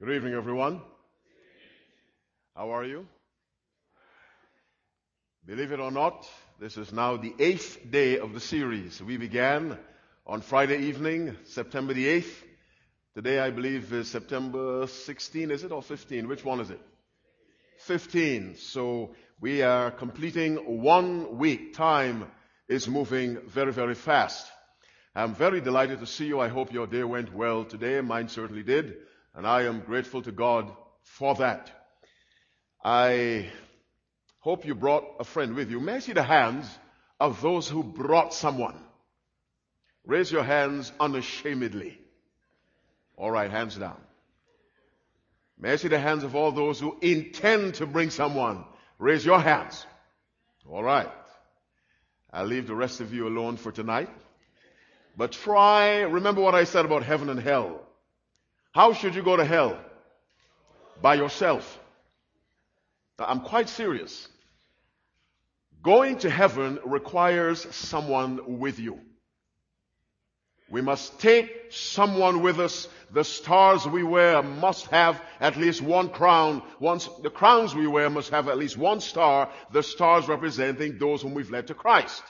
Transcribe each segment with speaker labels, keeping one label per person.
Speaker 1: Good evening, everyone. How are you? Believe it or not, this is now the eighth day of the series. We began on Friday evening, September the 8th. Today, I believe, is September 16, is it, or 15? Which one is it? 15. So we are completing one week. Time is moving very, very fast. I'm very delighted to see you. I hope your day went well today. Mine certainly did. And I am grateful to God for that. I hope you brought a friend with you. May I see the hands of those who brought someone? Raise your hands unashamedly. All right, hands down. May I see the hands of all those who intend to bring someone? Raise your hands. All right. I'll leave the rest of you alone for tonight. But try, remember what I said about heaven and hell. How should you go to hell? By yourself. I'm quite serious. Going to heaven requires someone with you. We must take someone with us. The stars we wear must have at least one crown. Once the crowns we wear must have at least one star. The stars representing those whom we've led to Christ.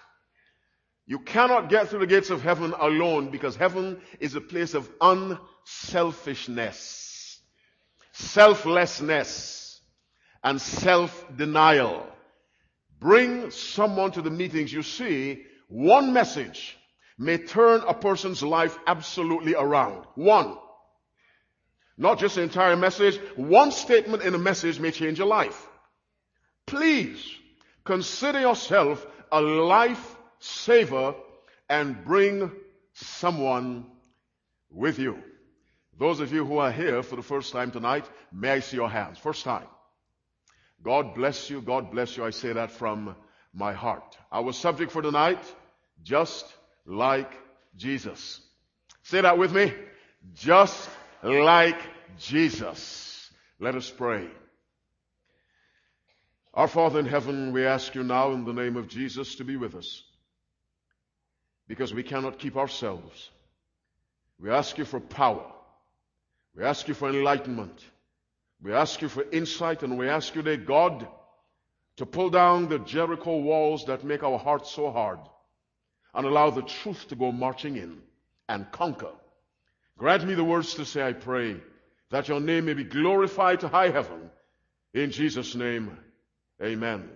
Speaker 1: You cannot get through the gates of heaven alone because heaven is a place of unselfishness, selflessness, and self-denial. Bring someone to the meetings. You see, one message may turn a person's life absolutely around. One. Not just the entire message. One statement in a message may change a life. Please consider yourself a life saver and bring someone with you. Those of you who are here for the first time tonight, may I see your hands? First time. God bless you. God bless you. I say that from my heart. Our subject for tonight, just like Jesus. Say that with me. Just like Jesus. Let us pray. Our Father in heaven, we ask you now in the name of Jesus to be with us. Because we cannot keep ourselves. We ask you for power. We ask you for enlightenment. We ask you for insight and we ask you, dear God, to pull down the Jericho walls that make our hearts so hard and allow the truth to go marching in and conquer. Grant me the words to say, I pray, that your name may be glorified to high heaven. In Jesus' name, amen.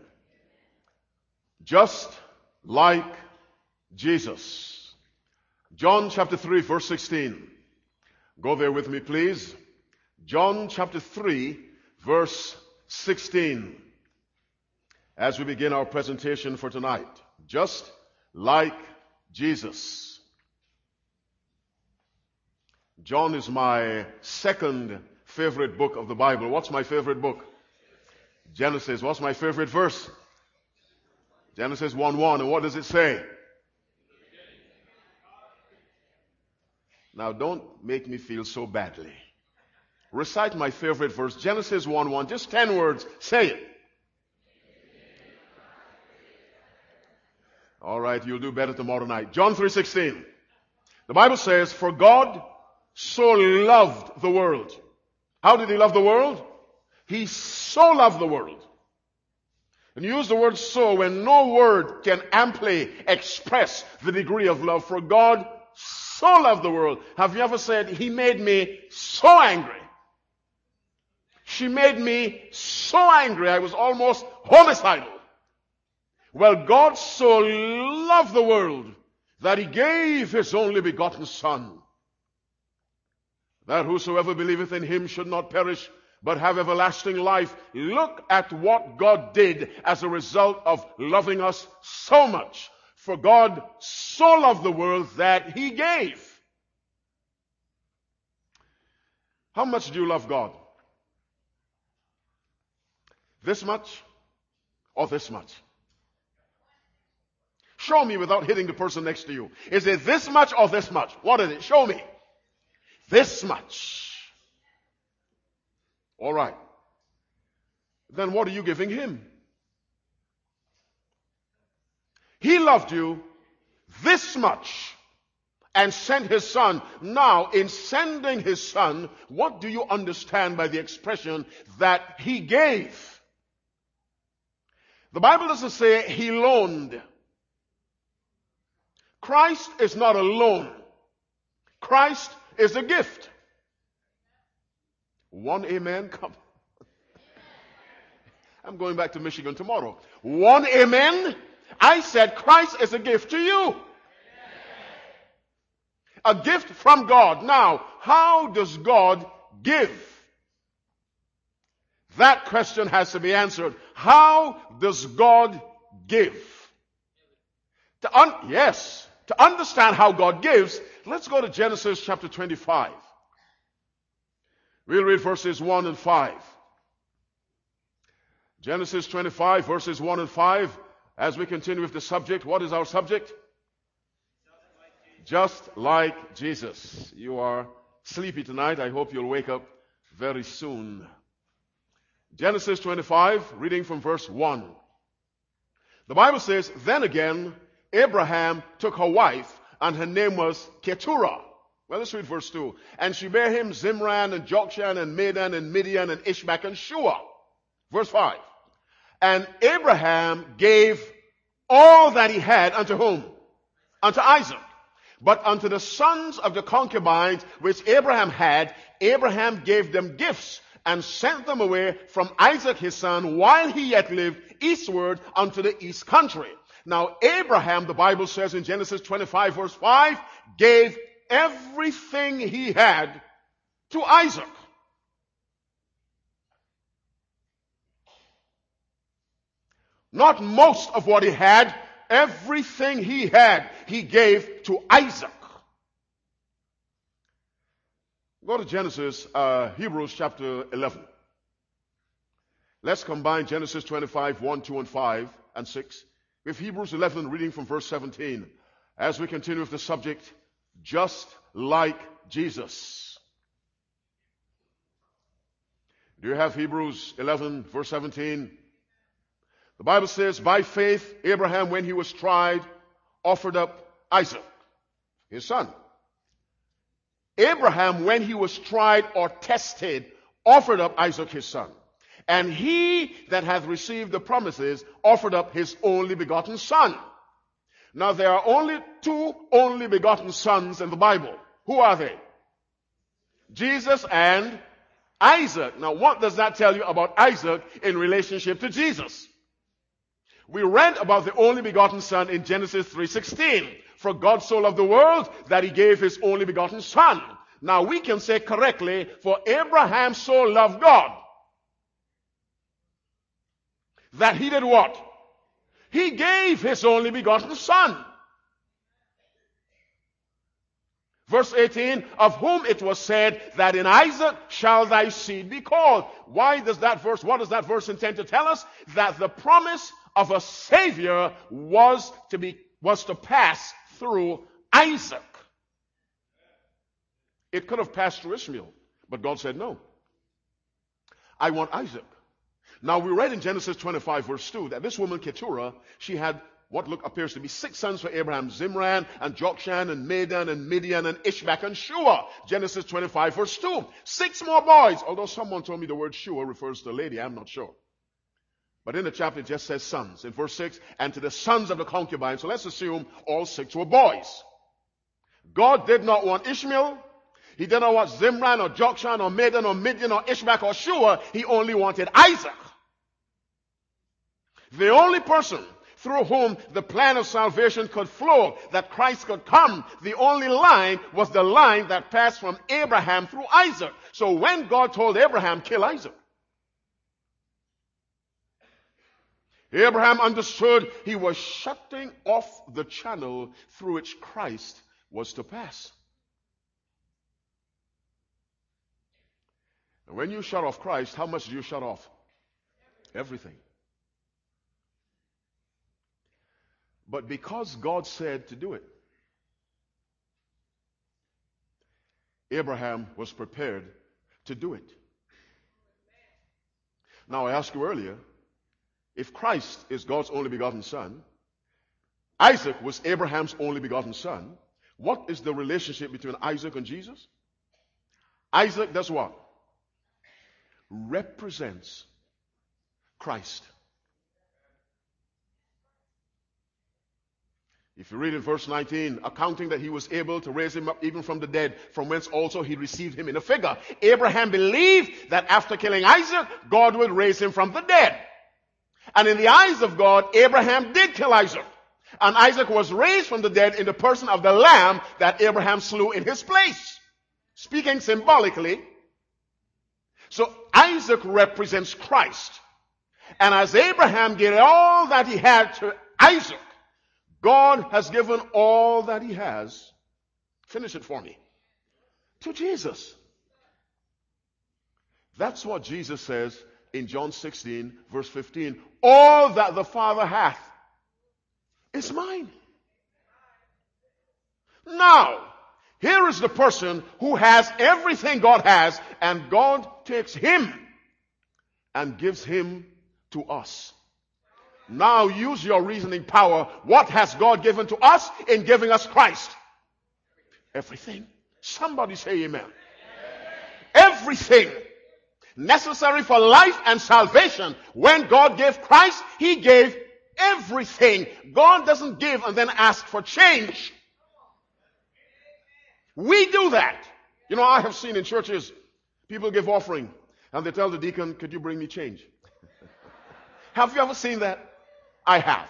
Speaker 1: Just like Jesus. John chapter 3 verse 16. Go there with me, please. John chapter 3 verse 16. As we begin our presentation for tonight. Just like Jesus. John is my second favorite book of the Bible. What's my favorite book? Genesis. What's my favorite verse? Genesis 1 1. And what does it say? Now don't make me feel so badly. Recite my favorite verse, Genesis 1 1. Just 10 words. Say it. All right, you'll do better tomorrow night. John 3:16. The Bible says, "For God so loved the world." How did he love the world? He so loved the world. And use the word so when no word can amply express the degree of love. For God so loved the world. Have you ever said, He made me so angry? She made me so angry I was almost homicidal. Well, God so loved the world that he gave his only begotten son, that whosoever believeth in him should not perish, but have everlasting life. Look at what God did as a result of loving us so much. For God so loved the world that he gave. How much do you love God? This much or this much? Show me without hitting the person next to you. Is it this much or this much? What is it? Show me. This much. All right. Then what are you giving him? He loved you this much and sent his son. Now, in sending his son, what do you understand by the expression that he gave? The Bible doesn't say he loaned. Christ is not a loan. Christ is a gift. One amen. Come. I'm going back to Michigan tomorrow. One amen. I said Christ is a gift to you. A gift from God. Now, how does God give? That question has to be answered. How does God give? To un- yes, to understand how God gives, let's go to Genesis chapter 25. We'll read verses 1 and 5. Genesis 25, verses 1 and 5. As we continue with the subject, what is our subject? Just like Jesus. You are sleepy tonight. I hope you'll wake up very soon. Genesis 25, reading from verse 1. The Bible says, Then again, Abraham took her wife, and her name was Keturah. Well, let's read verse 2. And she bare him Zimran and Jokshan and Medan and Midian and Ishbak and Shua. Verse 5. And Abraham gave all that he had unto whom? Unto Isaac. But unto the sons of the concubines which Abraham had, Abraham gave them gifts and sent them away from Isaac his son while he yet lived eastward unto the east country. Now Abraham, the Bible says in Genesis 25 verse 5, gave everything he had to Isaac. Not most of what he had, everything he had, he gave to Isaac. Go to Genesis, uh, Hebrews chapter 11. Let's combine Genesis 25, 1, 2, and 5, and 6 with Hebrews 11, reading from verse 17, as we continue with the subject, just like Jesus. Do you have Hebrews 11, verse 17? The Bible says, by faith, Abraham, when he was tried, offered up Isaac, his son. Abraham, when he was tried or tested, offered up Isaac, his son. And he that hath received the promises offered up his only begotten son. Now there are only two only begotten sons in the Bible. Who are they? Jesus and Isaac. Now what does that tell you about Isaac in relationship to Jesus? We read about the only begotten son in Genesis 3.16. For God so loved the world that he gave his only begotten son. Now we can say correctly, for Abraham so loved God that he did what? He gave his only begotten son. Verse 18, of whom it was said that in Isaac shall thy seed be called. Why does that verse, what does that verse intend to tell us? That the promise of a savior was to be, was to pass through Isaac. It could have passed through Ishmael, but God said no. I want Isaac. Now we read in Genesis 25 verse 2 that this woman Keturah, she had what look appears to be six sons for Abraham, Zimran and Jokshan and Medan and Midian and Ishbak and Shua. Genesis 25 verse 2. Six more boys, although someone told me the word Shua refers to a lady, I'm not sure. But in the chapter it just says sons. In verse 6, and to the sons of the concubines. So let's assume all six were boys. God did not want Ishmael. He did not want Zimran or Jokshan or Medan or Midian or Ishmael or Shua. He only wanted Isaac. The only person through whom the plan of salvation could flow, that Christ could come, the only line was the line that passed from Abraham through Isaac. So when God told Abraham, kill Isaac, Abraham understood he was shutting off the channel through which Christ was to pass. And when you shut off Christ, how much do you shut off? Everything. but because God said to do it. Abraham was prepared to do it. Now, I asked you earlier if Christ is God's only begotten son, Isaac was Abraham's only begotten son, What is the relationship between Isaac and Jesus? Isaac does what? Represents Christ. If you read in verse 19, accounting that he was able to raise him up even from the dead, from whence also he received him in a figure. Abraham believed that after killing Isaac, God would raise him from the dead. And in the eyes of God, Abraham did kill Isaac. And Isaac was raised from the dead in the person of the lamb that Abraham slew in his place. Speaking symbolically. So Isaac represents Christ. And as Abraham gave all that he had to Isaac, God has given all that he has. Finish it for me. To Jesus. That's what Jesus says in John 16, verse 15. All that the Father hath is mine. Now, here is the person who has everything God has, and God takes him and gives him to us. Now use your reasoning power. What has God given to us in giving us Christ? Everything. Somebody say amen. Everything necessary for life and salvation. When God gave Christ, He gave everything. God doesn't give and then ask for change. We do that. You know, I have seen in churches, people give offering and they tell the deacon, could you bring me change? have you ever seen that? I have.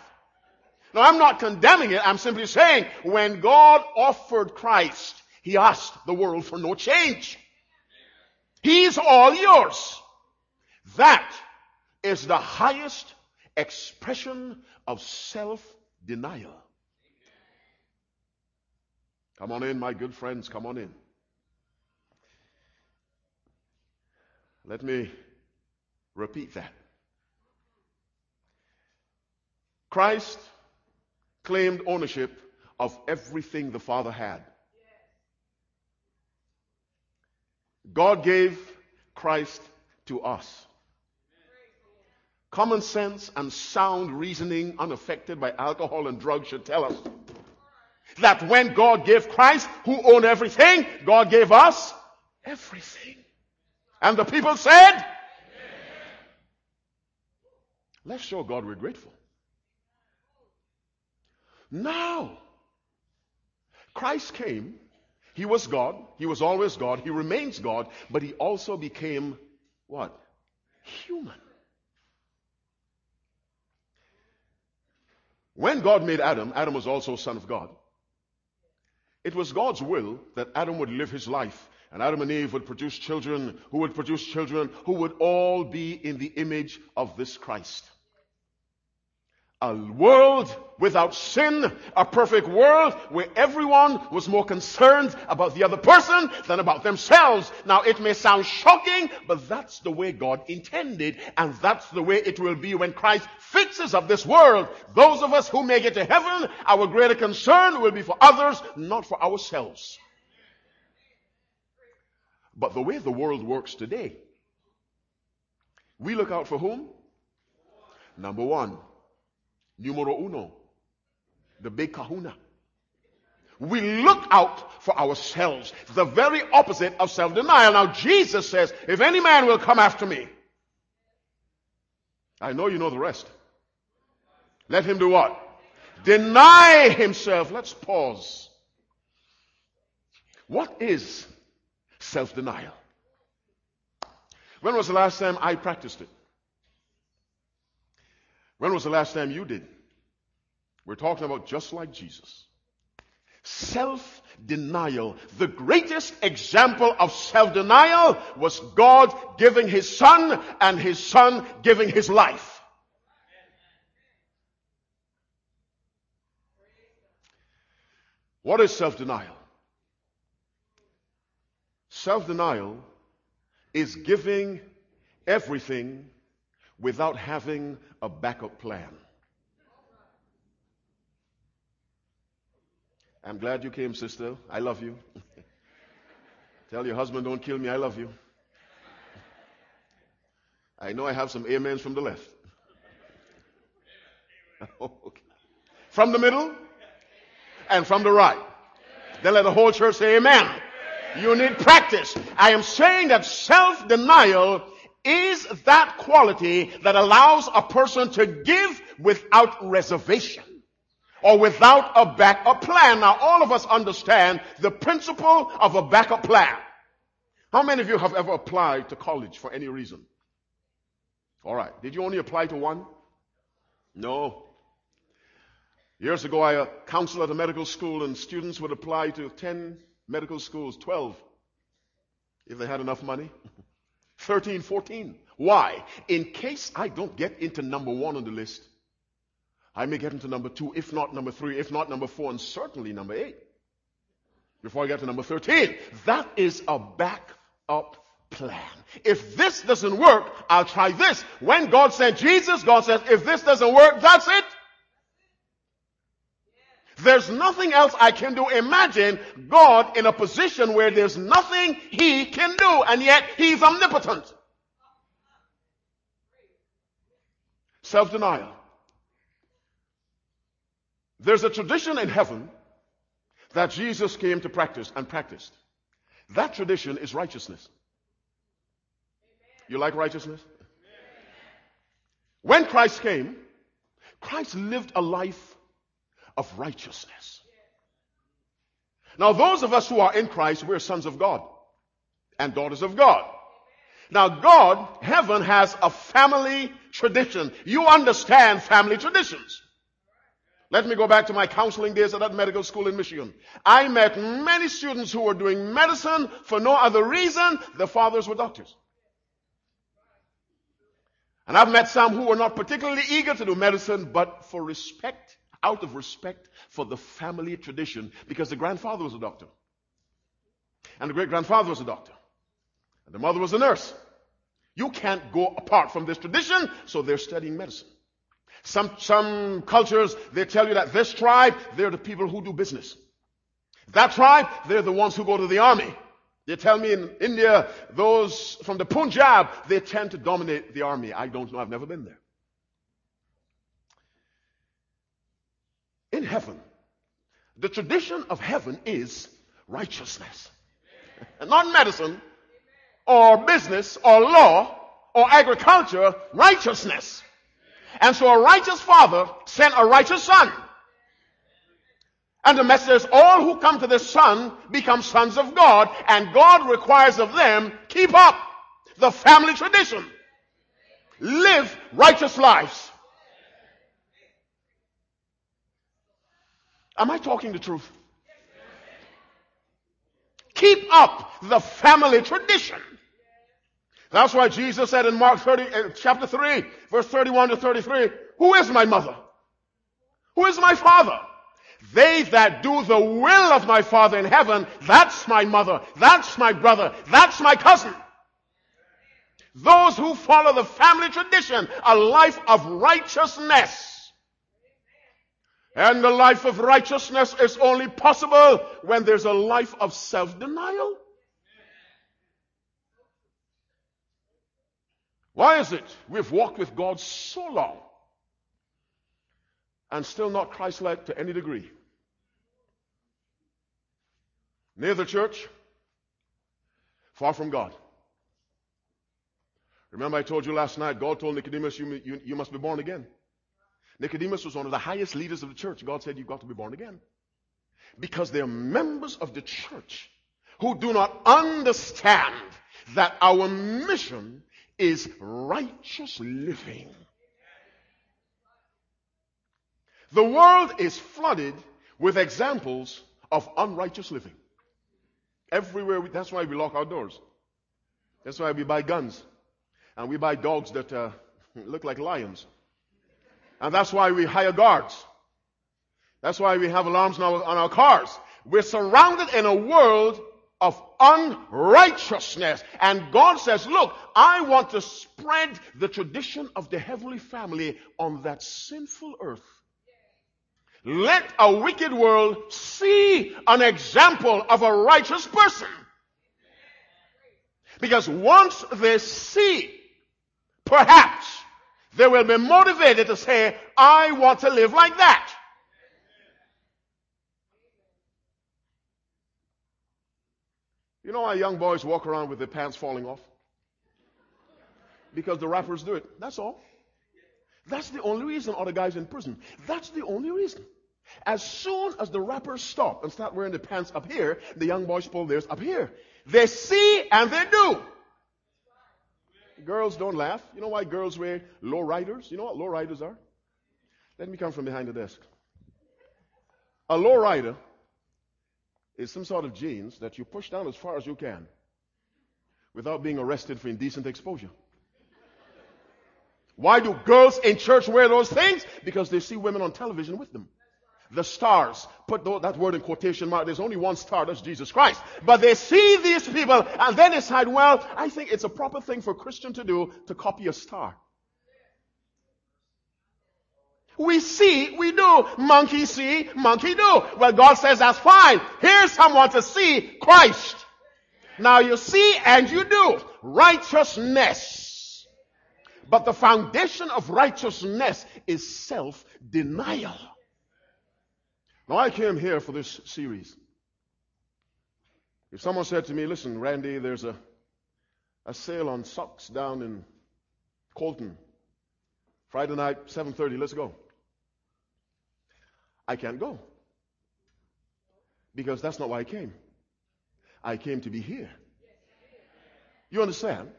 Speaker 1: Now I'm not condemning it. I'm simply saying when God offered Christ, He asked the world for no change. He's all yours. That is the highest expression of self-denial. Come on in, my good friends, come on in. Let me repeat that. Christ claimed ownership of everything the Father had. God gave Christ to us. Common sense and sound reasoning, unaffected by alcohol and drugs, should tell us that when God gave Christ, who owned everything, God gave us everything. And the people said, Let's show God we're grateful. Now, Christ came. He was God. He was always God. He remains God. But he also became what? Human. When God made Adam, Adam was also son of God. It was God's will that Adam would live his life and Adam and Eve would produce children who would produce children who would all be in the image of this Christ. A world without sin, a perfect world where everyone was more concerned about the other person than about themselves. Now it may sound shocking, but that's the way God intended, and that's the way it will be when Christ fixes up this world. Those of us who make it to heaven, our greater concern will be for others, not for ourselves. But the way the world works today, we look out for whom? Number one, Numero uno. The big kahuna. We look out for ourselves. The very opposite of self-denial. Now Jesus says, if any man will come after me, I know you know the rest. Let him do what? Deny himself. Let's pause. What is self-denial? When was the last time I practiced it? When was the last time you did? We're talking about just like Jesus. Self denial. The greatest example of self denial was God giving His Son and His Son giving His life. What is self denial? Self denial is giving everything without having a backup plan. I'm glad you came, sister. I love you. Tell your husband, don't kill me. I love you. I know I have some amens from the left. okay. From the middle and from the right. Then let the whole church say amen. You need practice. I am saying that self-denial is that quality that allows a person to give without reservation or without a backup plan. Now all of us understand the principle of a backup plan. How many of you have ever applied to college for any reason? Alright. Did you only apply to one? No. Years ago I uh, counseled at a medical school and students would apply to 10 medical schools, 12 if they had enough money. 13, 14. Why? In case I don't get into number one on the list, I may get into number two, if not number three, if not number four, and certainly number eight. Before I get to number 13. That is a backup plan. If this doesn't work, I'll try this. When God sent Jesus, God says, if this doesn't work, that's it. There's nothing else I can do. Imagine God in a position where there's nothing He can do, and yet He's omnipotent. Self-denial. There's a tradition in heaven that Jesus came to practice and practiced. That tradition is righteousness. You like righteousness? When Christ came, Christ lived a life of righteousness. Now, those of us who are in Christ, we're sons of God and daughters of God. Now, God, heaven has a family tradition. You understand family traditions. Let me go back to my counseling days at that medical school in Michigan. I met many students who were doing medicine for no other reason. Their fathers were doctors. And I've met some who were not particularly eager to do medicine, but for respect out of respect for the family tradition because the grandfather was a doctor. And the great grandfather was a doctor. And the mother was a nurse. You can't go apart from this tradition, so they're studying medicine. Some, some cultures, they tell you that this tribe, they're the people who do business. That tribe, they're the ones who go to the army. They tell me in India, those from the Punjab, they tend to dominate the army. I don't know, I've never been there. In heaven, the tradition of heaven is righteousness. And not medicine or business or law or agriculture, righteousness. And so a righteous father sent a righteous son. And the message is all who come to the son become sons of God and God requires of them keep up the family tradition. Live righteous lives. Am I talking the truth? Keep up the family tradition. That's why Jesus said in Mark 30, uh, chapter 3, verse 31 to 33, who is my mother? Who is my father? They that do the will of my father in heaven, that's my mother, that's my brother, that's my cousin. Those who follow the family tradition, a life of righteousness. And the life of righteousness is only possible when there's a life of self-denial. Why is it we've walked with God so long and still not Christ-like to any degree? Near the church, far from God. Remember I told you last night, God told Nicodemus, you, you, you must be born again. Nicodemus was one of the highest leaders of the church. God said, You've got to be born again. Because they're members of the church who do not understand that our mission is righteous living. The world is flooded with examples of unrighteous living. Everywhere, we, that's why we lock our doors. That's why we buy guns. And we buy dogs that uh, look like lions. And that's why we hire guards. That's why we have alarms on our cars. We're surrounded in a world of unrighteousness. And God says, look, I want to spread the tradition of the heavenly family on that sinful earth. Let a wicked world see an example of a righteous person. Because once they see, perhaps, they will be motivated to say, I want to live like that. You know why young boys walk around with their pants falling off? Because the rappers do it. That's all. That's the only reason all the guys in prison. That's the only reason. As soon as the rappers stop and start wearing the pants up here, the young boys pull theirs up here. They see and they do. Girls don't laugh. You know why girls wear low riders? You know what low riders are? Let me come from behind the desk. A low rider is some sort of jeans that you push down as far as you can without being arrested for indecent exposure. Why do girls in church wear those things? Because they see women on television with them the stars. Put that word in quotation mark. There's only one star, that's Jesus Christ. But they see these people and then decide, well, I think it's a proper thing for a Christian to do to copy a star. We see, we do. Monkey see, monkey do. Well, God says that's fine. Here's someone to see Christ. Now you see and you do. Righteousness. But the foundation of righteousness is self-denial. Now, I came here for this series. If someone said to me, listen, Randy, there's a, a sale on socks down in Colton. Friday night, 7.30, let's go. I can't go. Because that's not why I came. I came to be here. You understand?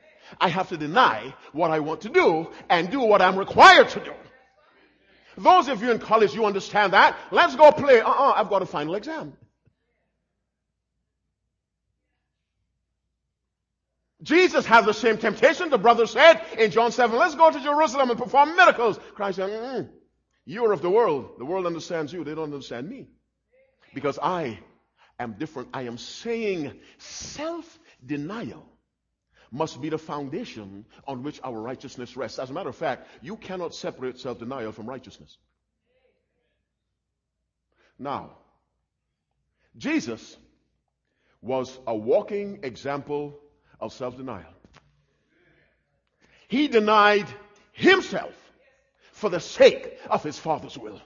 Speaker 1: I have to deny what I want to do and do what I'm required to do. Those of you in college, you understand that. Let's go play. Uh-uh, I've got a final exam. Jesus had the same temptation. The brother said in John 7, let's go to Jerusalem and perform miracles. Christ said, mm, you're of the world. The world understands you. They don't understand me. Because I am different. I am saying self-denial must be the foundation on which our righteousness rests. As a matter of fact, you cannot separate self denial from righteousness. Now, Jesus was a walking example of self denial. He denied himself for the sake of his Father's will.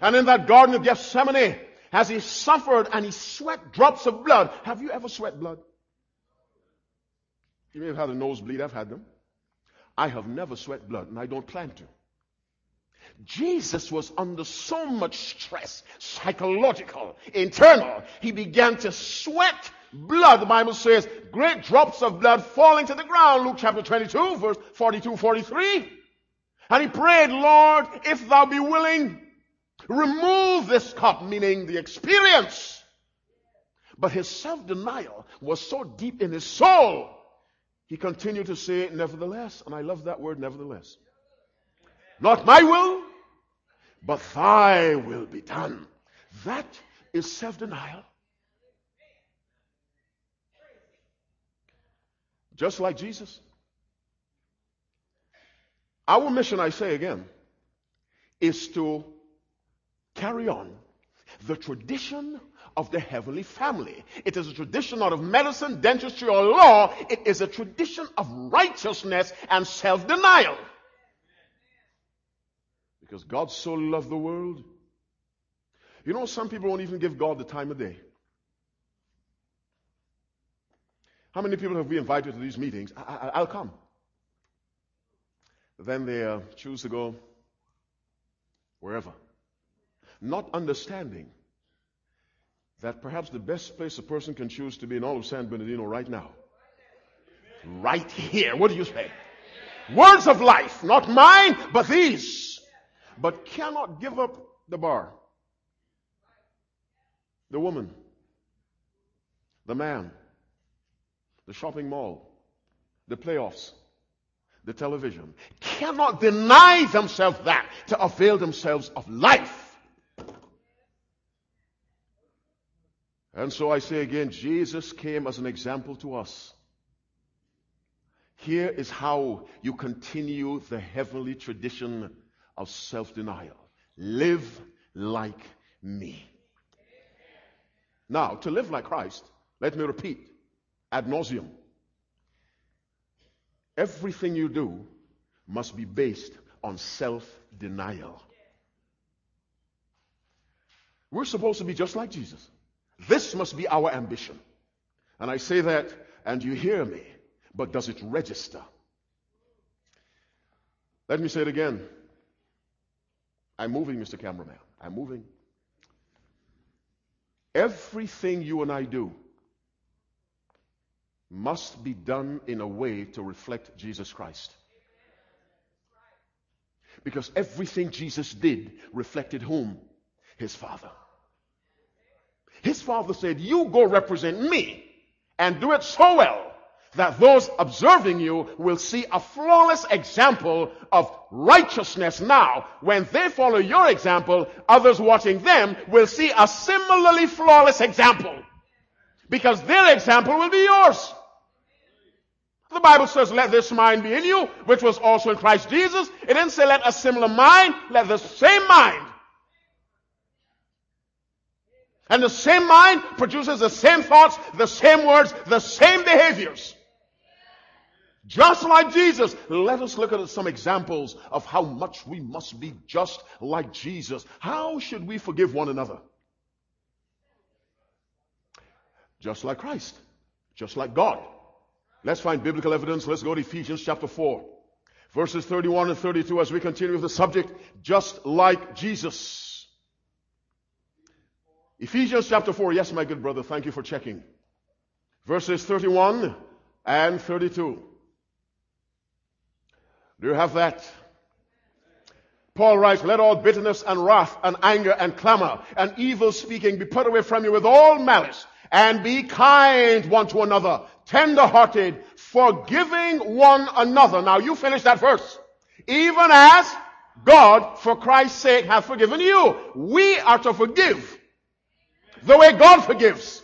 Speaker 1: And in that Garden of Gethsemane, as he suffered and he sweat drops of blood, have you ever sweat blood? You may have had a nosebleed, I've had them. I have never sweat blood, and I don't plan to. Jesus was under so much stress, psychological, internal, he began to sweat blood. The Bible says, great drops of blood falling to the ground. Luke chapter 22, verse 42, 43. And he prayed, Lord, if thou be willing, remove this cup, meaning the experience. But his self-denial was so deep in his soul he continued to say, nevertheless, and I love that word, nevertheless. Not my will, but thy will be done. That is self denial. Just like Jesus. Our mission, I say again, is to carry on the tradition of the heavenly family. It is a tradition not of medicine, dentistry, or law. It is a tradition of righteousness and self-denial. Because God so loved the world. You know, some people won't even give God the time of day. How many people have we invited to these meetings? I, will come. Then they uh, choose to go wherever. Not understanding that perhaps the best place a person can choose to be in all of San Bernardino right now. Right here. What do you say? Words of life, not mine, but these. But cannot give up the bar, the woman, the man, the shopping mall, the playoffs, the television. Cannot deny themselves that to avail themselves of life. And so I say again, Jesus came as an example to us. Here is how you continue the heavenly tradition of self-denial. Live like me. Now, to live like Christ, let me repeat ad nauseum. Everything you do must be based on self-denial. We're supposed to be just like Jesus. This must be our ambition. And I say that, and you hear me, but does it register? Let me say it again. I'm moving, Mr. Cameraman. I'm moving. Everything you and I do must be done in a way to reflect Jesus Christ. Because everything Jesus did reflected whom? His Father. His Father said, You go represent me and do it so well that those observing you will see a flawless example of righteousness now. When they follow your example, others watching them will see a similarly flawless example. Because their example will be yours. The Bible says, let this mind be in you, which was also in Christ Jesus. It didn't say let a similar mind, let the same mind. And the same mind produces the same thoughts, the same words, the same behaviors. Just like Jesus. Let us look at some examples of how much we must be just like Jesus. How should we forgive one another? Just like Christ. Just like God. Let's find biblical evidence. Let's go to Ephesians chapter 4. Verses 31 and 32 as we continue with the subject, just like Jesus. Ephesians chapter 4. Yes, my good brother. Thank you for checking. Verses 31 and 32. Do you have that? Paul writes, let all bitterness and wrath and anger and clamor and evil speaking be put away from you with all malice and be kind one to another, tender hearted, forgiving one another. Now you finish that verse. Even as God, for Christ's sake, hath forgiven you. We are to forgive the way God forgives.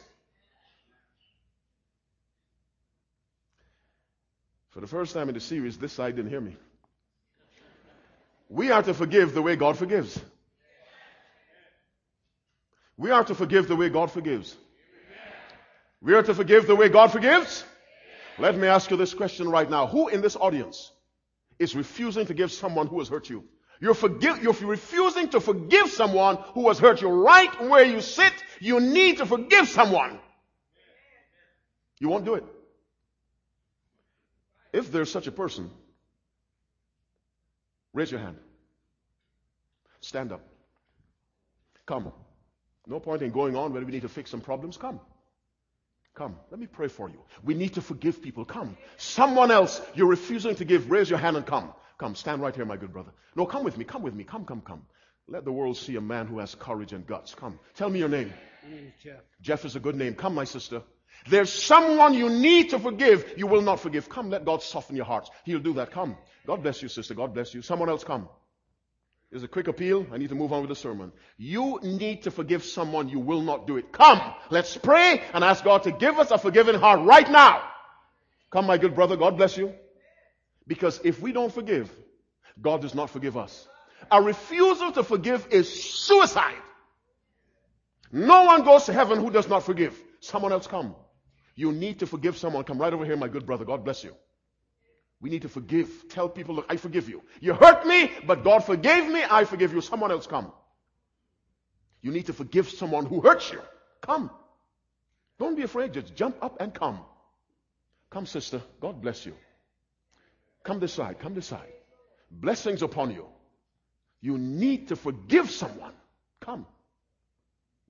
Speaker 1: For the first time in the series, this side didn't hear me. We are to forgive the way God forgives. We are to forgive the way God forgives. We are to forgive the way God forgives. Let me ask you this question right now. Who in this audience is refusing to give someone who has hurt you? You're, forgive, you're refusing to forgive someone who has hurt you right where you sit. You need to forgive someone. You won't do it. If there's such a person, raise your hand. Stand up. Come. No point in going on where we need to fix some problems. Come. Come. Let me pray for you. We need to forgive people. Come. Someone else you're refusing to give, raise your hand and come. Come. Stand right here, my good brother. No, come with me. Come with me. Come, come, come. Let the world see a man who has courage and guts. Come. Tell me your
Speaker 2: name. Is Jeff.
Speaker 1: Jeff is a good name. Come, my sister. There's someone you need to forgive. You will not forgive. Come, let God soften your hearts. He'll do that. Come. God bless you, sister. God bless you. Someone else come. There's a quick appeal. I need to move on with the sermon. You need to forgive someone. You will not do it. Come. Let's pray and ask God to give us a forgiving heart right now. Come, my good brother. God bless you. Because if we don't forgive, God does not forgive us. A refusal to forgive is suicide. No one goes to heaven who does not forgive. Someone else come. You need to forgive someone. Come right over here, my good brother. God bless you. We need to forgive. Tell people, look, I forgive you. You hurt me, but God forgave me. I forgive you. Someone else come. You need to forgive someone who hurts you. Come. Don't be afraid. Just jump up and come. Come, sister. God bless you. Come this side. Come this side. Blessings upon you. You need to forgive someone. Come.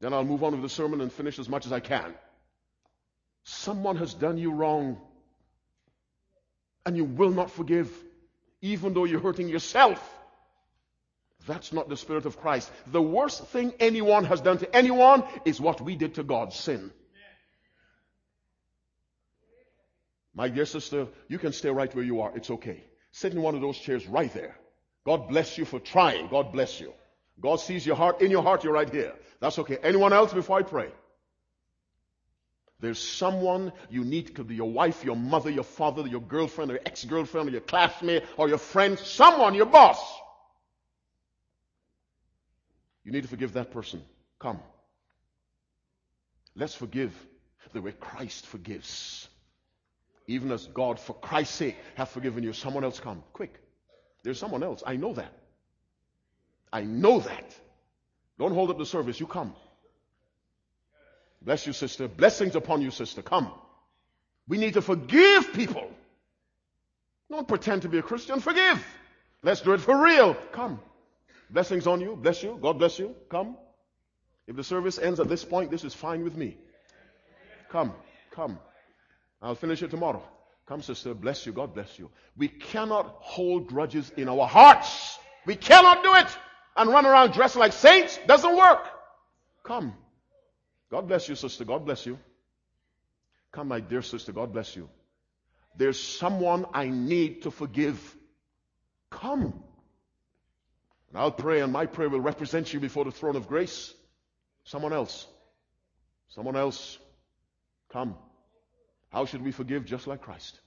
Speaker 1: Then I'll move on with the sermon and finish as much as I can. Someone has done you wrong and you will not forgive, even though you're hurting yourself. That's not the Spirit of Christ. The worst thing anyone has done to anyone is what we did to God sin. My dear sister, you can stay right where you are. It's okay. Sit in one of those chairs right there. God bless you for trying. God bless you. God sees your heart. In your heart, you're right here. That's okay. Anyone else before I pray? There's someone you need, could be your wife, your mother, your father, your girlfriend, or your ex-girlfriend, or your classmate, or your friend, someone, your boss. You need to forgive that person. Come. Let's forgive the way Christ forgives. Even as God, for Christ's sake, have forgiven you. Someone else come. Quick. There's someone else. I know that. I know that. Don't hold up the service. You come. Bless you, sister. Blessings upon you, sister. Come. We need to forgive people. Don't pretend to be a Christian. Forgive. Let's do it for real. Come. Blessings on you. Bless you. God bless you. Come. If the service ends at this point, this is fine with me. Come. Come. I'll finish it tomorrow. Come, sister. Bless you. God bless you. We cannot hold grudges in our hearts. We cannot do it and run around dressed like saints. Doesn't work. Come. God bless you, sister. God bless you. Come, my dear sister. God bless you. There's someone I need to forgive. Come. And I'll pray, and my prayer will represent you before the throne of grace. Someone else. Someone else. Come. How should we forgive just like Christ?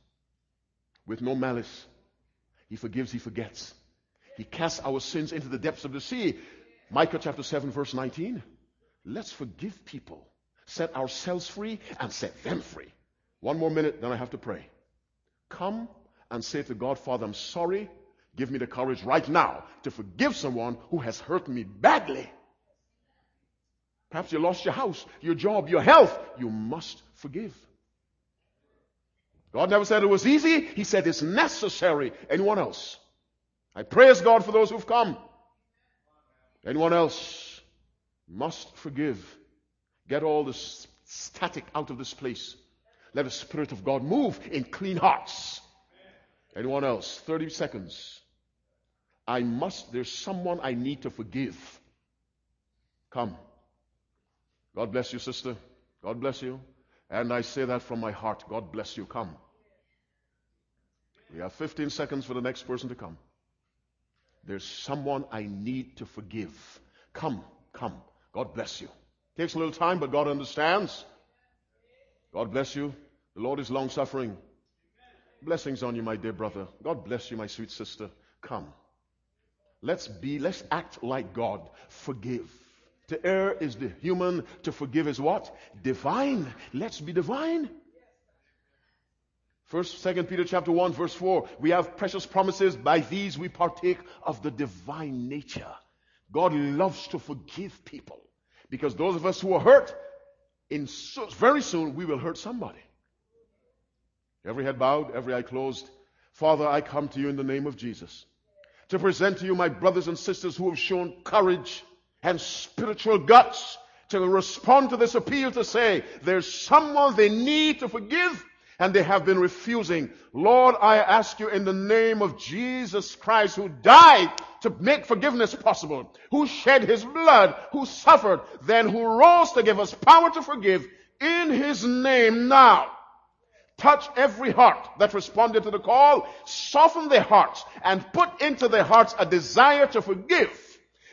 Speaker 1: With no malice. He forgives, he forgets. He casts our sins into the depths of the sea. Micah chapter 7 verse 19. Let's forgive people. Set ourselves free and set them free. One more minute, then I have to pray. Come and say to God, Father, I'm sorry. Give me the courage right now to forgive someone who has hurt me badly. Perhaps you lost your house, your job, your health. You must forgive. God never said it was easy. He said it's necessary. Anyone else? I praise God for those who've come. Anyone else must forgive. Get all this static out of this place. Let the Spirit of God move in clean hearts. Anyone else? 30 seconds. I must, there's someone I need to forgive. Come. God bless you, sister. God bless you. And I say that from my heart. God bless you. Come. We have 15 seconds for the next person to come. There's someone I need to forgive. Come, come. God bless you. Takes a little time, but God understands. God bless you. The Lord is long suffering. Blessings on you, my dear brother. God bless you, my sweet sister. Come. Let's be, let's act like God. Forgive. To err is the human, to forgive is what? Divine. Let's be divine. First, Second Peter chapter 1, verse 4. We have precious promises. By these we partake of the divine nature. God loves to forgive people. Because those of us who are hurt, in so, very soon we will hurt somebody. Every head bowed, every eye closed. Father, I come to you in the name of Jesus to present to you my brothers and sisters who have shown courage and spiritual guts to respond to this appeal to say there's someone they need to forgive and they have been refusing. Lord, I ask you in the name of Jesus Christ who died to make forgiveness possible, who shed his blood, who suffered, then who rose to give us power to forgive in his name now. Touch every heart that responded to the call, soften their hearts, and put into their hearts a desire to forgive.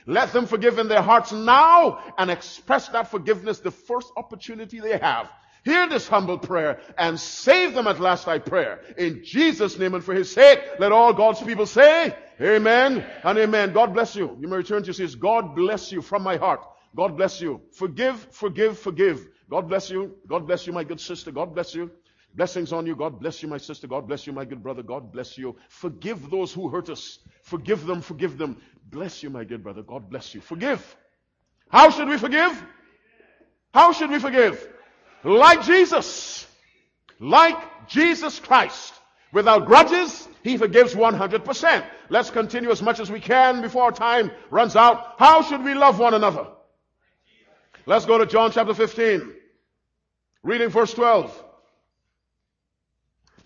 Speaker 1: Let them forgive in their hearts now and express that forgiveness the first opportunity they have. Hear this humble prayer and save them at last, I pray. In Jesus' name and for his sake, let all God's people say, Amen and Amen. God bless you. You may return to your seats. God bless you from my heart. God bless you. Forgive, forgive, forgive. God bless you. God bless you, my good sister. God bless you. Blessings on you. God bless you, my sister. God bless you, my good brother. God bless you. Forgive those who hurt us. Forgive them, forgive them. Bless you, my good brother. God bless you. Forgive. How should we forgive? How should we forgive? Like Jesus. Like Jesus Christ. Without grudges, He forgives 100%. Let's continue as much as we can before time runs out. How should we love one another? Let's go to John chapter 15. Reading verse 12.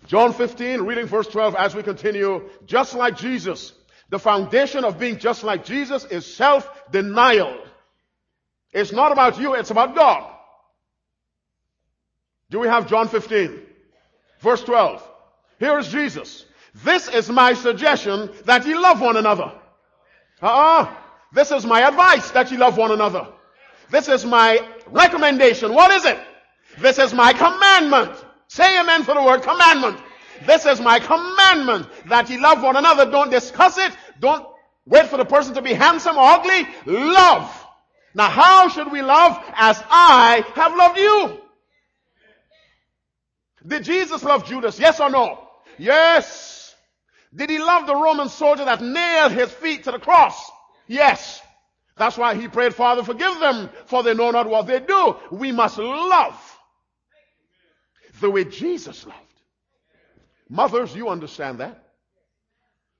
Speaker 1: John 15, reading verse 12 as we continue. Just like Jesus. The foundation of being just like Jesus is self-denial. It's not about you, it's about God. Do we have John 15? Verse 12. Here is Jesus. This is my suggestion that ye love one another. Uh-uh. This is my advice that ye love one another. This is my recommendation. What is it? This is my commandment. Say amen for the word commandment. This is my commandment that ye love one another. Don't discuss it. Don't wait for the person to be handsome or ugly. Love. Now how should we love? As I have loved you. Did Jesus love Judas? Yes or no? Yes. Did he love the Roman soldier that nailed his feet to the cross? Yes. That's why he prayed, Father, forgive them, for they know not what they do. We must love. the way Jesus loved. Mothers, you understand that.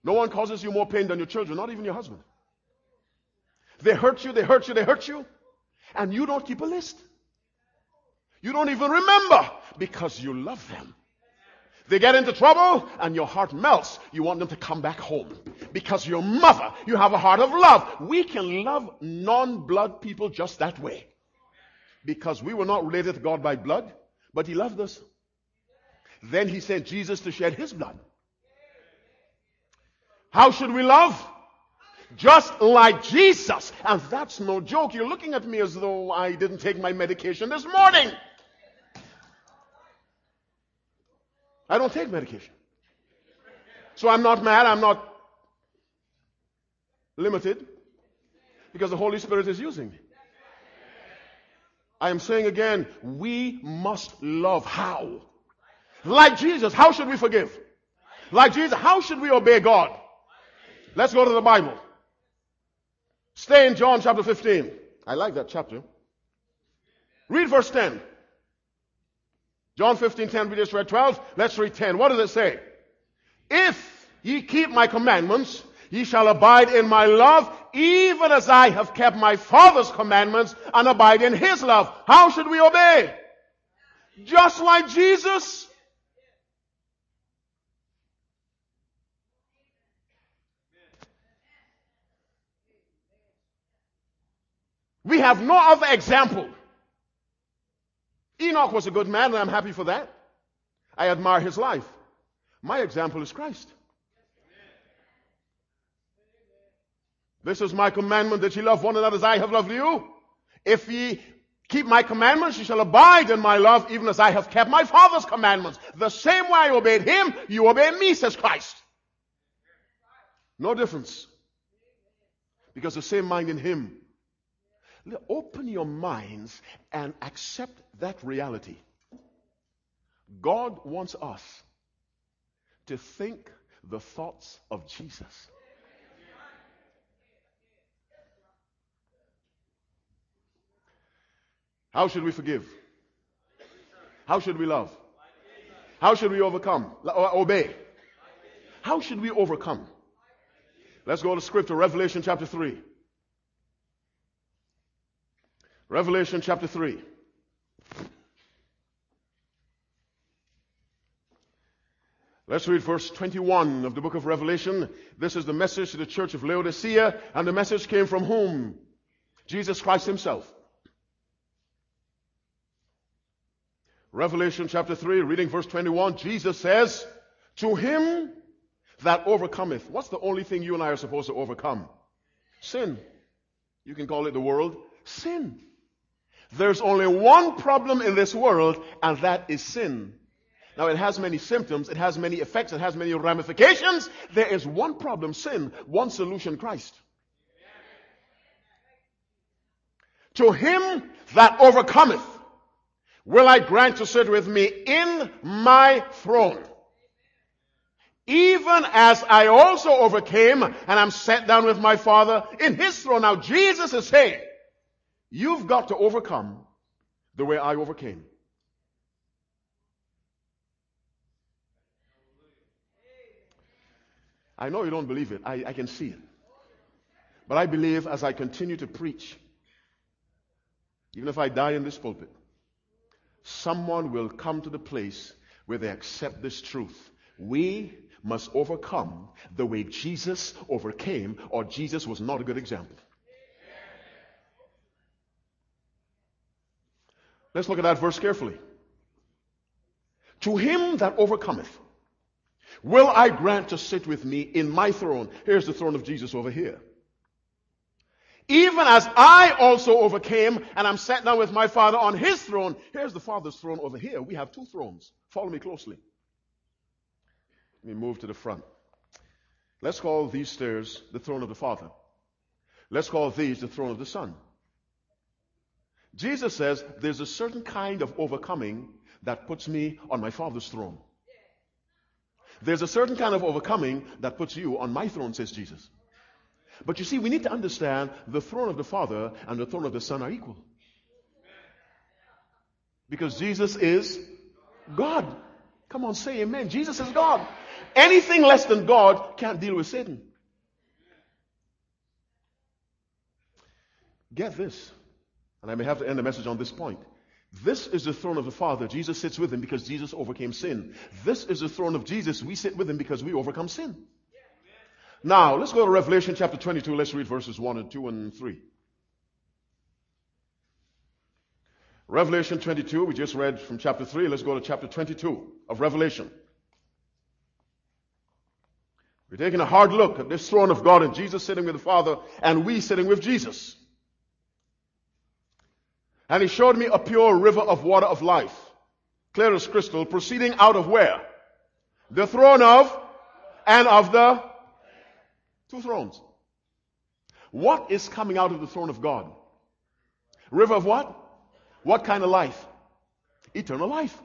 Speaker 1: No one causes you more pain than your children, not even your husband. They hurt you, they hurt you, they hurt you, and you don't keep a list. You don't even remember because you love them. They get into trouble and your heart melts. You want them to come back home. Because your mother, you have a heart of love. We can love non-blood people just that way. Because we were not related to God by blood, but He loved us. Then He sent Jesus to shed His blood. How should we love? Just like Jesus. And that's no joke. You're looking at me as though I didn't take my medication this morning. I don't take medication. So I'm not mad, I'm not limited because the Holy Spirit is using me. I am saying again, we must love how? Like Jesus. How should we forgive? Like Jesus. How should we obey God? Let's go to the Bible. Stay in John chapter 15. I like that chapter. Read verse 10. John 15, 10, we just read 12. Let's read 10. What does it say? If ye keep my commandments, ye shall abide in my love, even as I have kept my Father's commandments and abide in his love. How should we obey? Just like Jesus. We have no other example Enoch was a good man, and I'm happy for that. I admire his life. My example is Christ. This is my commandment that ye love one another as I have loved you. If ye keep my commandments, ye shall abide in my love, even as I have kept my Father's commandments. The same way I obeyed him, you obey me, says Christ. No difference. Because the same mind in him Open your minds and accept that reality. God wants us to think the thoughts of Jesus. How should we forgive? How should we love? How should we overcome? Uh, obey. How should we overcome? Let's go to scripture, Revelation chapter 3. Revelation chapter 3. Let's read verse 21 of the book of Revelation. This is the message to the church of Laodicea, and the message came from whom? Jesus Christ himself. Revelation chapter 3, reading verse 21, Jesus says, To him that overcometh. What's the only thing you and I are supposed to overcome? Sin. You can call it the world. Sin. There's only one problem in this world, and that is sin. Now, it has many symptoms, it has many effects, it has many ramifications. There is one problem, sin, one solution, Christ. To him that overcometh, will I grant to sit with me in my throne. Even as I also overcame and I'm set down with my Father in his throne. Now, Jesus is saying, You've got to overcome the way I overcame. I know you don't believe it. I, I, can see it. But I believe as I continue to preach, even if I die in this pulpit, someone will come to the place where they accept this truth. We must overcome the way Jesus overcame, or Jesus was not a good example. Let's look at that verse carefully. To him that overcometh, will I grant to sit with me in my throne. Here's the throne of Jesus over here. Even as I also overcame and I'm sat down with my Father on his throne. Here's the Father's throne over here. We have two thrones. Follow me closely. Let me move to the front. Let's call these stairs the throne of the Father. Let's call these the throne of the Son. Jesus says there's a certain kind of overcoming that puts me on my Father's throne. There's a certain kind of overcoming that puts you on my throne, says Jesus. But you see, we need to understand the throne of the Father and the throne of the Son are equal. Because Jesus is God. Come on, say amen. Jesus is God. Anything less than God can't deal with Satan. Get this, and I may have to end the message on this point. This is the throne of the Father. Jesus sits with him because Jesus overcame sin. This is the throne of Jesus. We sit with him because we overcome sin. Now, let's go to Revelation chapter 22. Let's read verses 1 and 2 and 3. Revelation 22, we just read from chapter 3. Let's go to chapter 22 of Revelation. We're taking a hard look at this throne of God and Jesus sitting with the Father and we sitting with Jesus. And he showed me a pure river of water of life, clear as crystal, proceeding out of where? The throne of and of the two thrones. What is coming out of the throne of God? River of what? What kind of life? Eternal life.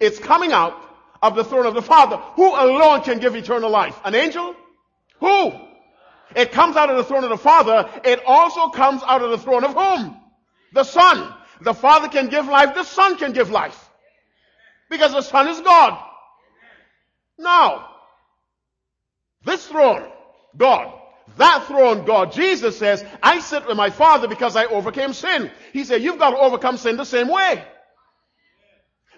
Speaker 1: It's coming out of the throne of the Father. Who alone can give eternal life? An angel? Who? It comes out of the throne of the Father. It also comes out of the throne of whom? The Son. The Father can give life, the Son can give life. Because the Son is God. Now, this throne, God, that throne, God, Jesus says, I sit with my Father because I overcame sin. He said, you've got to overcome sin the same way.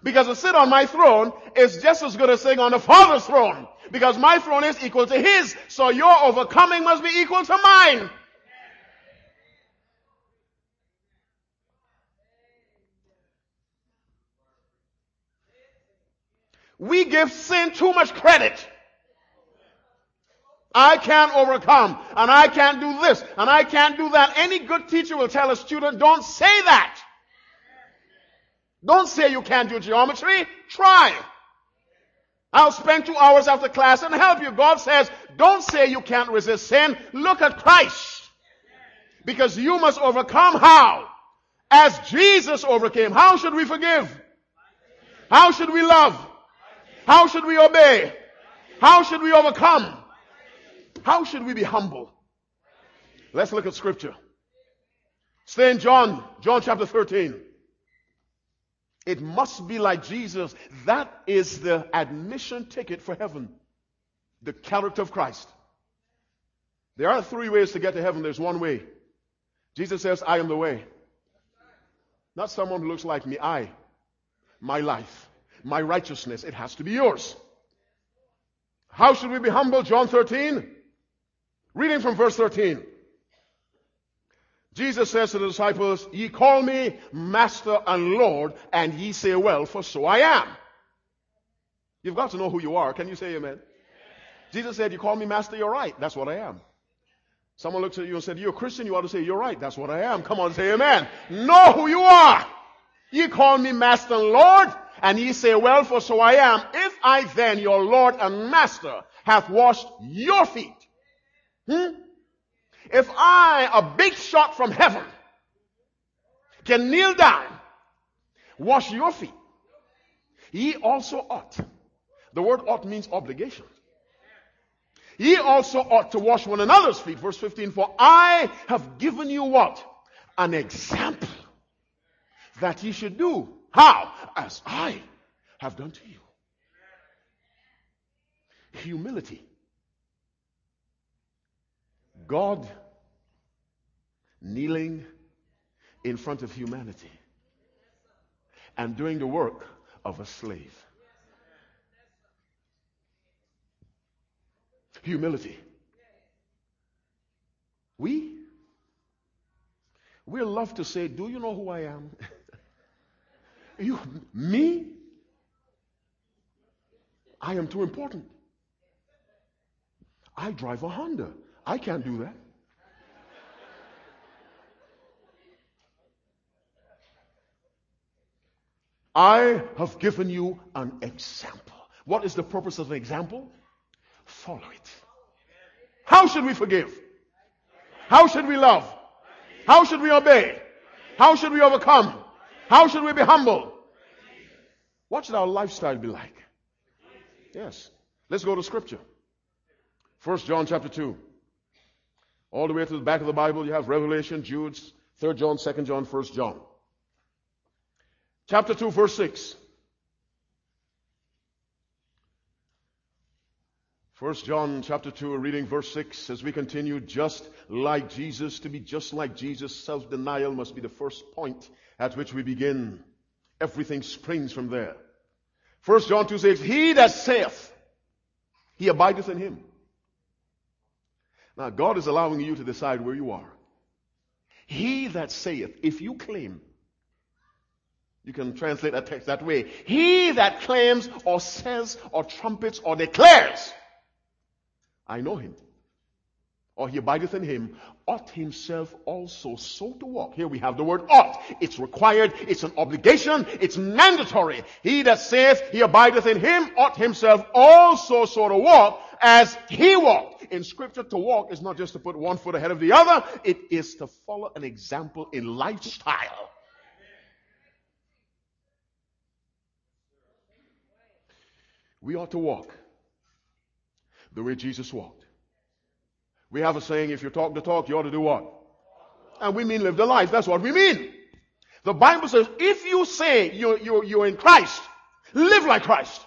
Speaker 1: Because to sit on my throne is just as good as sitting on the Father's throne. Because my throne is equal to His. So your overcoming must be equal to mine. We give sin too much credit. I can't overcome, and I can't do this, and I can't do that. Any good teacher will tell a student, don't say that. Don't say you can't do geometry. Try. I'll spend two hours after class and help you. God says, don't say you can't resist sin. Look at Christ. Because you must overcome how? As Jesus overcame. How should we forgive? How should we love? How should we obey? How should we overcome? How should we be humble? Let's look at scripture. Stay in John, John chapter 13. It must be like Jesus. That is the admission ticket for heaven. The character of Christ. There are three ways to get to heaven. There's one way. Jesus says, I am the way. Not someone who looks like me. I. My life my righteousness. It has to be yours. How should we be humble? John 13. Reading from verse 13. Jesus says to the disciples, Ye call me Master and Lord, and ye say, Well, for so I am. You've got to know who you are. Can you say amen? Jesus said, You call me Master, you're right. That's what I am. Someone looks at you and said, You're a Christian, you ought to say, You're right. That's what I am. Come on, say amen. Know who you are. Ye call me Master and Lord, and ye say, well, for so I am. If I then, your Lord and Master, hath washed your feet, hmm? if I, a big shot from heaven, can kneel down, wash your feet, ye also ought. The word ought means obligation. Ye also ought to wash one another's feet. Verse 15, for I have given you what? An example that ye should do. How? As I have done to you. Humility. God kneeling in front of humanity and doing the work of a slave. Humility. We, we love to say, Do you know who I am? You, me? I am too important. I drive a Honda. I can't do that. I have given you an example. What is the purpose of an example? Follow it. How should we forgive? How should we love? How should we obey? How should we overcome? How should we be humble? What should our lifestyle be like? Yes. Let's go to scripture. First John chapter 2. All the way to the back of the Bible, you have Revelation, Jude, 3rd John, 2nd John, 1st John. Chapter 2, verse 6. First John chapter 2, reading verse 6, as we continue, just like Jesus, to be just like Jesus, self-denial must be the first point at which we begin. Everything springs from there. First John 2 says, He that saith, he abideth in him. Now God is allowing you to decide where you are. He that saith, if you claim, you can translate that text that way. He that claims or says or trumpets or declares I know him, or he abideth in him, ought himself also so to walk. Here we have the word ought. It's required, it's an obligation, it's mandatory. He that saith he abideth in him ought himself also so to walk as he walked. In scripture, to walk is not just to put one foot ahead of the other, it is to follow an example in lifestyle. We ought to walk the way Jesus walked. We have a saying, if you talk the talk, you ought to do what? And we mean live the life. That's what we mean. The Bible says, if you say you're, you're, you're in Christ, live like Christ.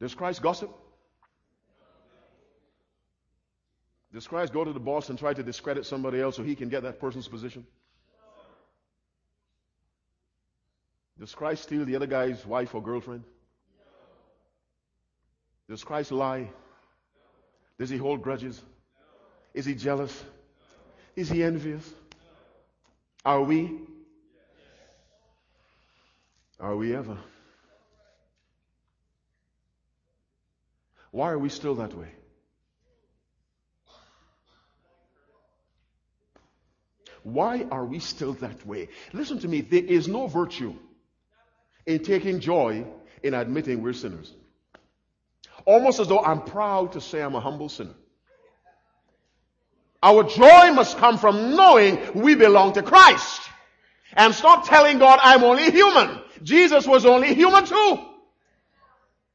Speaker 1: Does Christ gossip? Does Christ go to the boss and try to discredit somebody else so he can get that person's position? Does Christ steal the other guy's wife or girlfriend? Does Christ lie? Does he hold grudges? Is he jealous? Is he envious? Are we? Are we ever? Why are we still that way? Why are we still that way? Listen to me, there is no virtue in taking joy in admitting we're sinners. Almost as though I'm proud to say I'm a humble sinner. Our joy must come from knowing we belong to Christ. And stop telling God I'm only human. Jesus was only human too.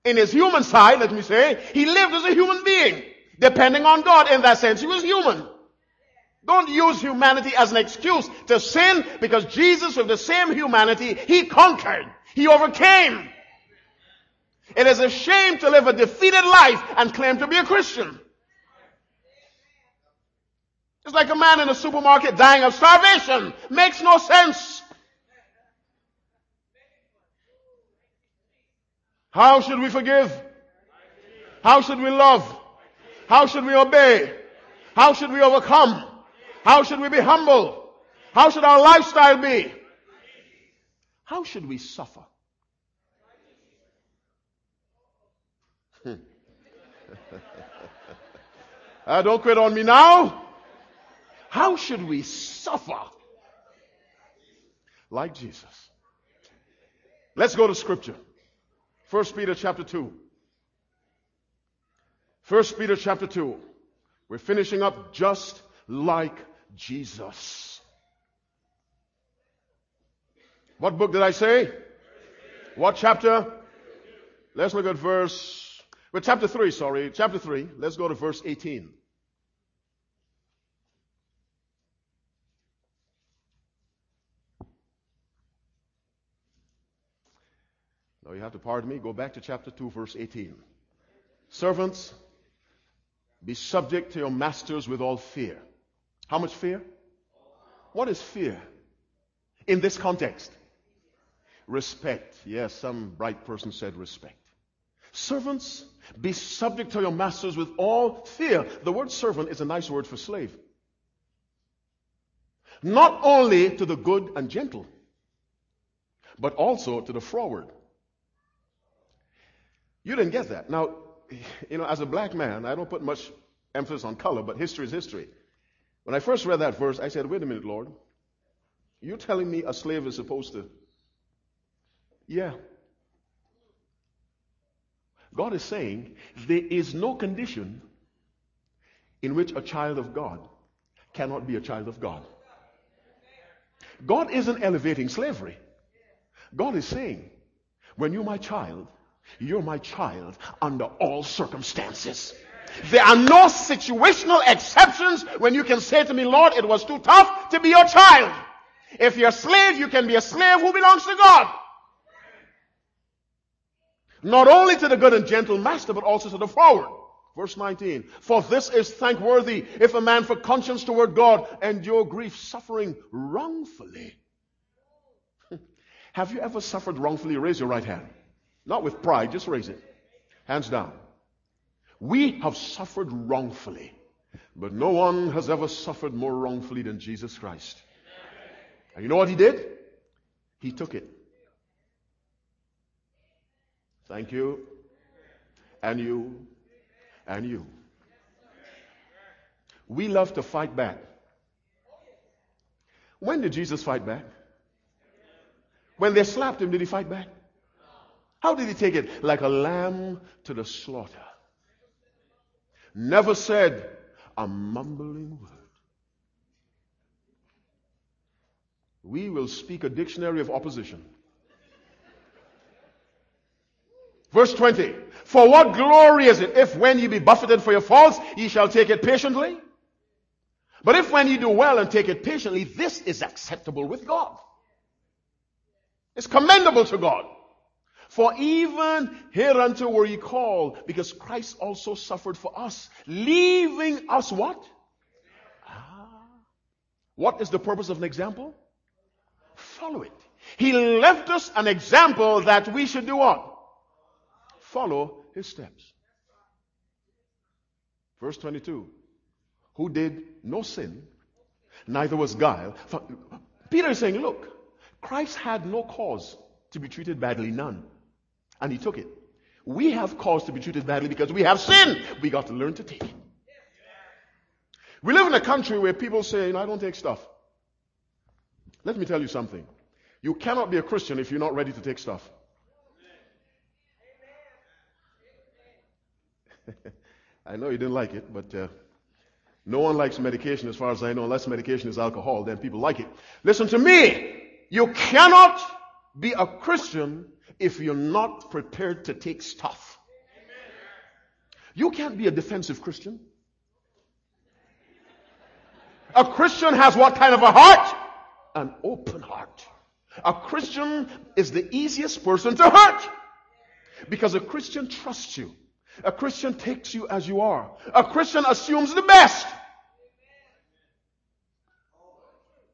Speaker 1: In his human side, let me say, he lived as a human being. Depending on God, in that sense, he was human. Don't use humanity as an excuse to sin because Jesus with the same humanity, he conquered. He overcame. It is a shame to live a defeated life and claim to be a Christian. It's like a man in a supermarket dying of starvation. Makes no sense. How should we forgive? How should we love? How should we obey? How should we overcome? How should we be humble? How should our lifestyle be? How should we suffer? uh, don't quit on me now. How should we suffer like Jesus? Let's go to scripture. First Peter chapter 2. First Peter chapter 2. We're finishing up just like Jesus. What book did I say? What chapter? Let's look at verse, well, chapter 3, sorry, chapter 3. Let's go to verse 18. Now you have to pardon me. Go back to chapter 2, verse 18. Servants, be subject to your masters with all fear. How much fear? What is fear in this context? Respect. Yes, some bright person said respect. Servants, be subject to your masters with all fear. The word servant is a nice word for slave. Not only to the good and gentle, but also to the froward. You didn't get that. Now, you know, as a black man, I don't put much emphasis on color, but history is history. When I first read that verse, I said, wait a minute, Lord. You're telling me a slave is supposed to yeah. God is saying there is no condition in which a child of God cannot be a child of God. God isn't elevating slavery. God is saying, when you're my child, you're my child under all circumstances. There are no situational exceptions when you can say to me, Lord, it was too tough to be your child. If you're a slave, you can be a slave who belongs to God. Not only to the good and gentle master, but also to the froward. Verse 19. For this is thankworthy if a man for conscience toward God endure grief, suffering wrongfully. Have you ever suffered wrongfully? Raise your right hand. Not with pride, just raise it. Hands down. We have suffered wrongfully, but no one has ever suffered more wrongfully than Jesus Christ. And you know what he did? He took it. Thank you. And you. And you. We love to fight back. When did Jesus fight back? When they slapped him, did he fight back? How did he take it? Like a lamb to the slaughter. Never said a mumbling word. We will speak a dictionary of opposition. Verse 20. For what glory is it if when ye be buffeted for your faults, ye shall take it patiently? But if when ye do well and take it patiently, this is acceptable with God. It's commendable to God. For even hereunto were ye called, because Christ also suffered for us, leaving us what? Ah. What is the purpose of an example? Follow it. He left us an example that we should do what? Follow his steps. Verse 22. Who did no sin, neither was guile. Peter is saying, look, Christ had no cause to be treated badly, none. And he took it. We have cause to be treated badly because we have sin. We got to learn to take it. We live in a country where people say, I don't take stuff. Let me tell you something. You cannot be a Christian if you're not ready to take stuff. I know you didn't like it, but uh, no one likes medication as far as I know, unless medication is alcohol, then people like it. Listen to me. You cannot be a Christian if you're not prepared to take stuff. You can't be a defensive Christian. A Christian has what kind of a heart? An open heart. A Christian is the easiest person to hurt. Because a Christian trusts you. A Christian takes you as you are. A Christian assumes the best.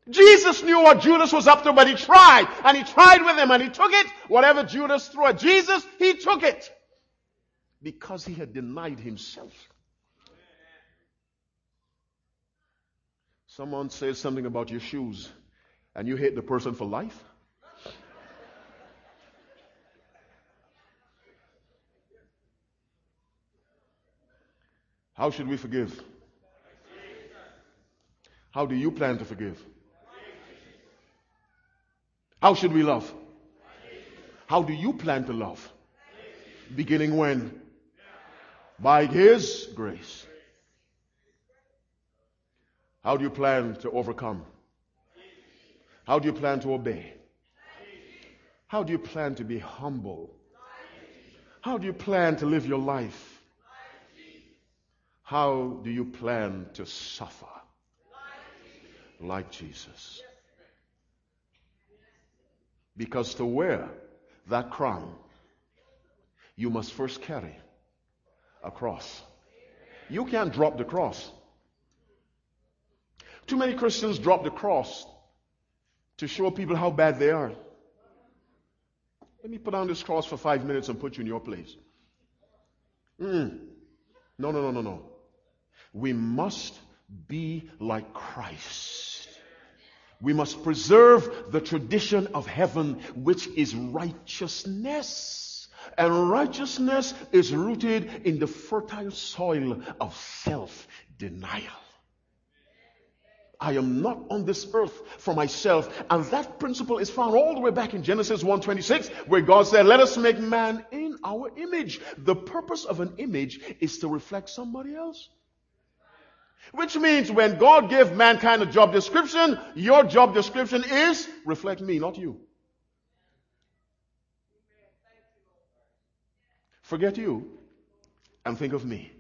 Speaker 1: Jesus knew what Judas was up to, but he tried. And he tried with him and he took it. Whatever Judas threw at Jesus, he took it. Because he had denied himself. Someone says something about your shoes and you hate the person for life. How should we forgive? How do you plan to forgive? How should we love? How do you plan to love? Beginning when? By His grace. How do you plan to overcome? How do you plan to obey? How do you plan to be humble? How do you plan to live your life? How do you plan to suffer? Like Jesus. Because to wear that crown, you must first carry a cross. You can't drop the cross. Too many Christians drop the cross to show people how bad they are. Let me put on this cross for five minutes and put you in your place. Mm. No, no, no, no, no. We must be like Christ. We must preserve the tradition of heaven, which is righteousness. And righteousness is rooted in the fertile soil of self-denial. I am not on this earth for myself. And that principle is found all the way back in Genesis 1:26, where God said, let us make man in our image. The purpose of an image is to reflect somebody else. Which means when God gave mankind a job description, your job description is reflect me, not you. Forget you and think of me.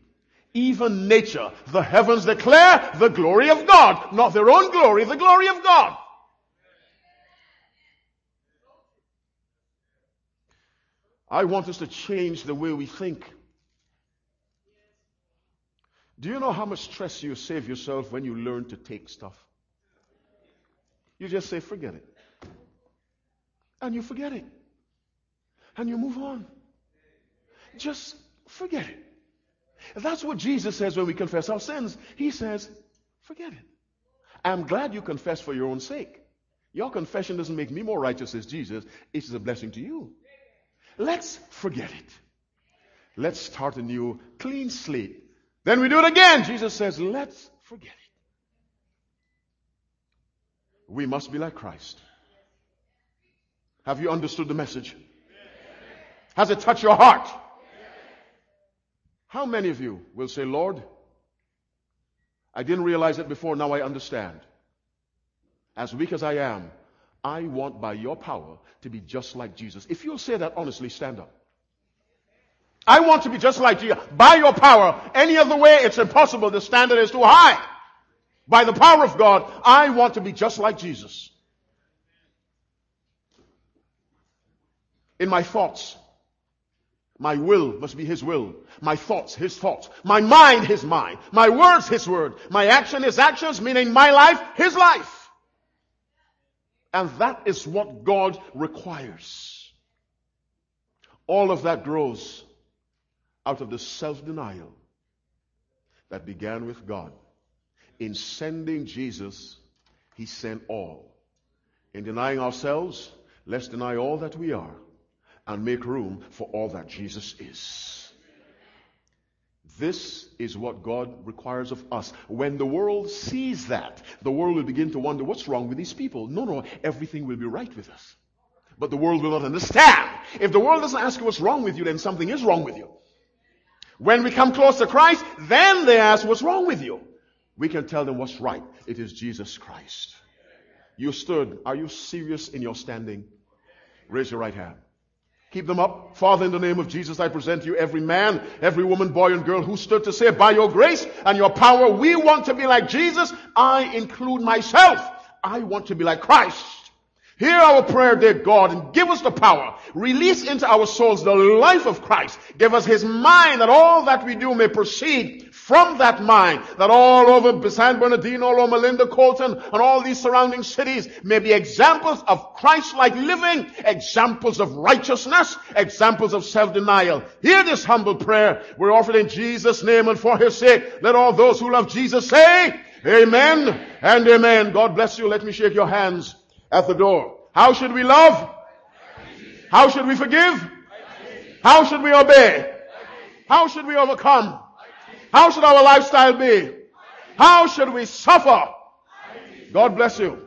Speaker 1: Even nature, the heavens declare the glory of God, not their own glory, the glory of God. I want us to change the way we think. Do you know how much stress you save yourself when you learn to take stuff? You just say, forget it. And you forget it. And you move on. Just forget it. That's what Jesus says when we confess our sins. He says, forget it. I'm glad you confess for your own sake. Your confession doesn't make me more righteous as Jesus. It is a blessing to you. Let's forget it. Let's start a new clean slate. Then we do it again. Jesus says, let's forget it. We must be like Christ. Have you understood the message? Has it touched your heart? How many of you will say, Lord, I didn't realize it before, now I understand. As weak as I am, I want by your power to be just like Jesus. If you'll say that honestly, stand up. I want to be just like Jesus. By your power, any other way, it's impossible. The standard is too high. By the power of God, I want to be just like Jesus. In my thoughts, my will must be His will. My thoughts, His thoughts. My mind, His mind. My words, His word. My action, His actions, meaning my life, His life. And that is what God requires. All of that grows out of the self-denial that began with God. In sending Jesus, He sent all. In denying ourselves, let's deny all that we are and make room for all that Jesus is. This is what God requires of us. When the world sees that, the world will begin to wonder what's wrong with these people. No, no, everything will be right with us. But the world will not understand. If the world doesn't ask you what's wrong with you, then something is wrong with you. When we come close to Christ, then they ask what's wrong with you. We can tell them what's right. It is Jesus Christ. You stood. Are you serious in your standing? Raise your right hand. Keep them up. Father, in the name of Jesus, I present you every man, every woman, boy, and girl who stood to say, by your grace and your power, we want to be like Jesus. I include myself. I want to be like Christ. Hear our prayer, dear God, and give us the power. Release into our souls the life of Christ. Give us His mind that all that we do may proceed from that mind that all over San Bernardino, Loma Linda, Colton, and all these surrounding cities may be examples of Christ-like living, examples of righteousness, examples of self-denial. Hear this humble prayer. We're offered in Jesus' name and for His sake. Let all those who love Jesus say, Amen and Amen. God bless you. Let me shake your hands at the door. How should we love? How should we forgive? How should we obey? How should we overcome? How should our lifestyle be? How should we suffer? God bless you.